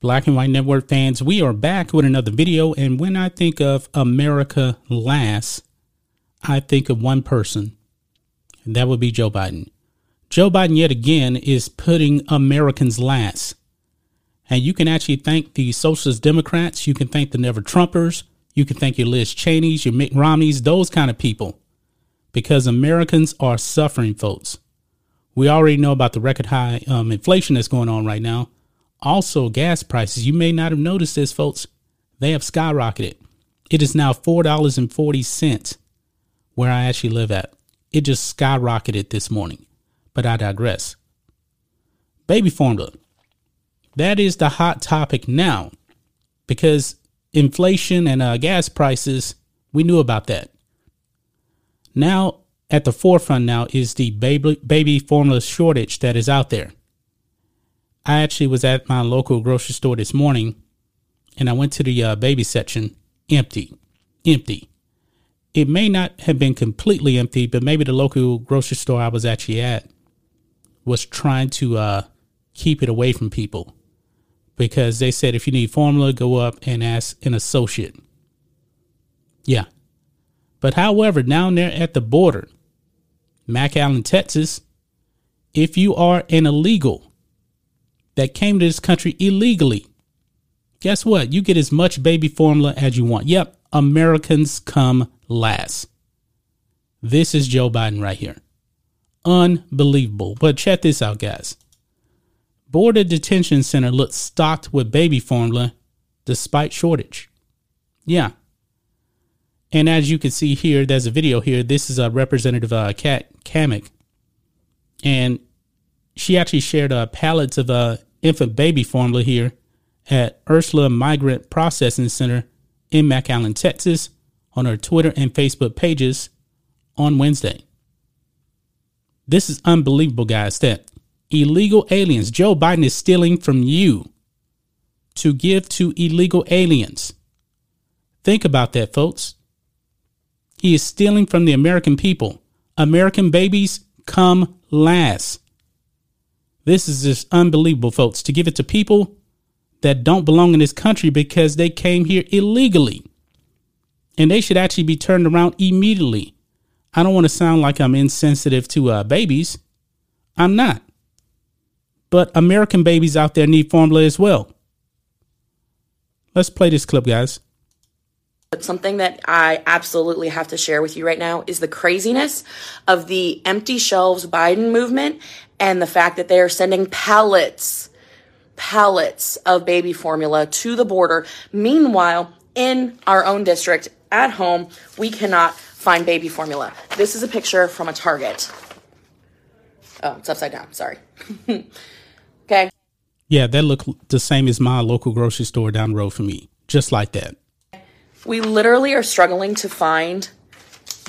Black and White Network fans, we are back with another video. And when I think of America last, I think of one person, and that would be Joe Biden. Joe Biden, yet again, is putting Americans last. And you can actually thank the Socialist Democrats, you can thank the Never Trumpers, you can thank your Liz Cheney's, your Mitt Romneys, those kind of people, because Americans are suffering, folks. We already know about the record high um, inflation that's going on right now. Also, gas prices. You may not have noticed this, folks. They have skyrocketed. It is now $4.40 where I actually live at. It just skyrocketed this morning. But I digress. Baby formula. That is the hot topic now because inflation and uh, gas prices, we knew about that. Now, at the forefront now is the baby, baby formula shortage that is out there. I actually was at my local grocery store this morning and I went to the uh, baby section empty, empty. It may not have been completely empty, but maybe the local grocery store I was actually at was trying to uh, keep it away from people because they said if you need formula, go up and ask an associate. Yeah. But however, down there at the border, McAllen, Texas, if you are an illegal, that came to this country illegally, guess what? You get as much baby formula as you want. Yep, Americans come last. This is Joe Biden right here. Unbelievable. But check this out, guys. Border Detention Center looks stocked with baby formula despite shortage. Yeah. And as you can see here, there's a video here. This is a Representative uh, Kat Cammack. And she actually shared uh, pallets of uh, infant baby formula here at Ursula Migrant Processing Center in McAllen, Texas, on her Twitter and Facebook pages on Wednesday. This is unbelievable, guys, that illegal aliens, Joe Biden is stealing from you to give to illegal aliens. Think about that, folks. He is stealing from the American people. American babies come last. This is just unbelievable, folks, to give it to people that don't belong in this country because they came here illegally. And they should actually be turned around immediately. I don't want to sound like I'm insensitive to uh, babies. I'm not. But American babies out there need formula as well. Let's play this clip, guys. But something that I absolutely have to share with you right now is the craziness of the empty shelves Biden movement and the fact that they are sending pallets, pallets of baby formula to the border. Meanwhile, in our own district at home, we cannot find baby formula. This is a picture from a Target. Oh, it's upside down. Sorry. okay. Yeah, that looked the same as my local grocery store down the road from me. Just like that. We literally are struggling to find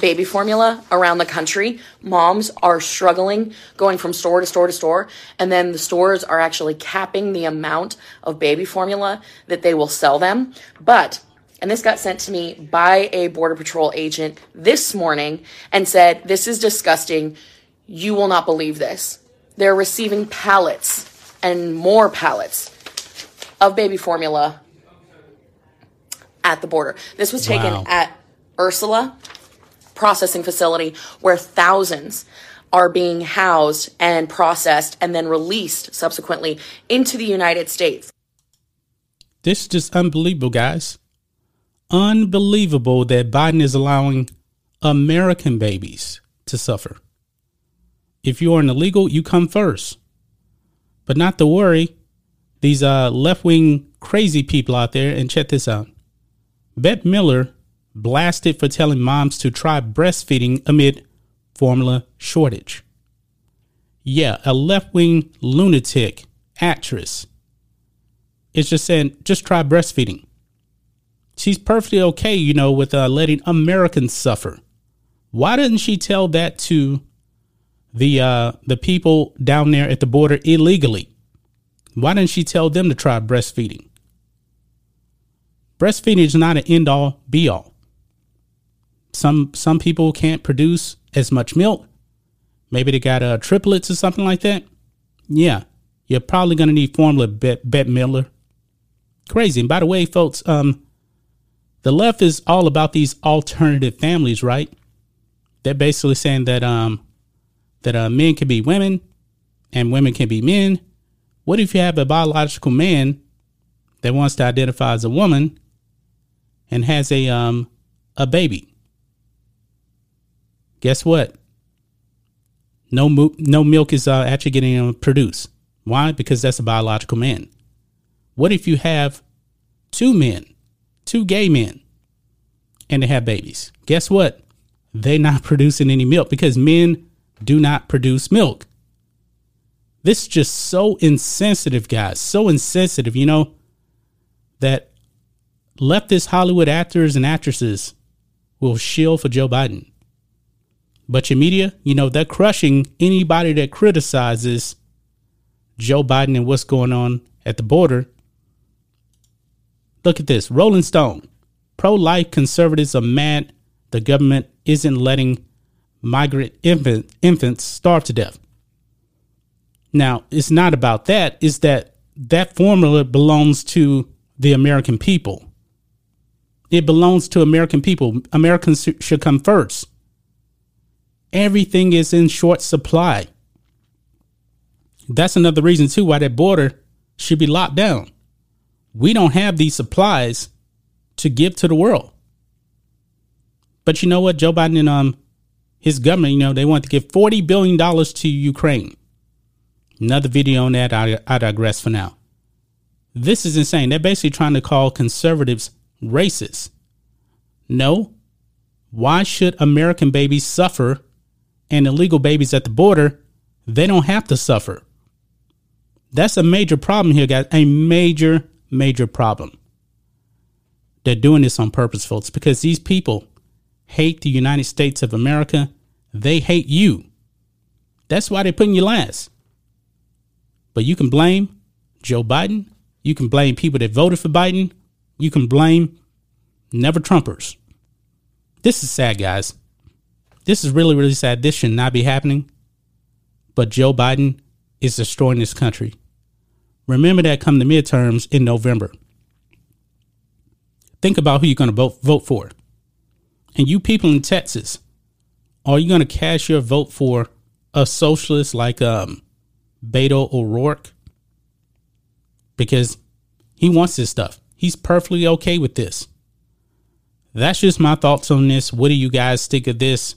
baby formula around the country. Moms are struggling going from store to store to store, and then the stores are actually capping the amount of baby formula that they will sell them. But and this got sent to me by a Border Patrol agent this morning and said, This is disgusting. You will not believe this. They're receiving pallets and more pallets of baby formula at the border. This was taken Wow. at Ursula processing facility where thousands are being housed and processed and then released subsequently into the United States. This is just unbelievable, guys. Unbelievable that Biden is allowing American babies to suffer. If you are an illegal, you come first. But not to worry, these uh, left wing crazy people out there, and check this out. Bette Midler blasted for telling moms to try breastfeeding amid formula shortage. Yeah, a left wing lunatic actress is just saying, just try breastfeeding. She's perfectly okay, you know, with uh, letting Americans suffer. Why didn't she tell that to the uh, the people down there at the border illegally? Why didn't she tell them to try breastfeeding? Breastfeeding is not an end all be all. Some some people can't produce as much milk. Maybe they got uh, triplets or something like that. Yeah, you're probably gonna need formula, Bet, Bette Midler. Crazy. And by the way, folks, um, the left is all about these alternative families, right? They're basically saying that um, that uh, men can be women and women can be men. What if you have a biological man that wants to identify as a woman and has a um a baby? Guess what? No mo- no milk is uh, actually getting uh, produced. Why? Because that's a biological man. What if you have two men, two gay men, and they have babies? Guess what? They're not producing any milk because men do not produce milk. This is just so insensitive, guys. So insensitive, you know, that leftist Hollywood actors and actresses will shield for Joe Biden. But your media, you know, they're crushing anybody that criticizes Joe Biden and what's going on at the border. Look at this Rolling Stone. Pro life conservatives are mad the government isn't letting migrant infant, infants starve to death. Now, it's not about that, it's that that formula belongs to the American people. It belongs to American people. Americans should come first. Everything is in short supply. That's another reason, too, why that border should be locked down. We don't have these supplies to give to the world. But you know what? Joe Biden and um, his government, you know, they want to give $40 billion to Ukraine. Another video on that, I, I digress for now. This is insane. They're basically trying to call conservatives racist. No. Why should American babies suffer and illegal babies at the border, they don't have to suffer? That's a major problem here, guys. A major, major problem. They're doing this on purpose, folks, because these people hate the United States of America. They hate you. That's why they're putting you last. But you can blame Joe Biden. You can blame people that voted for Biden. You can blame never Trumpers. This is sad, guys. This is really, really sad. This should not be happening. But Joe Biden is destroying this country. Remember that come the midterms in November. Think about who you're going to vote, vote for. And you people in Texas, are you going to cast your vote for a socialist like um, Beto O'Rourke? Because he wants this stuff. He's perfectly okay with this. That's just my thoughts on this. What do you guys think of this?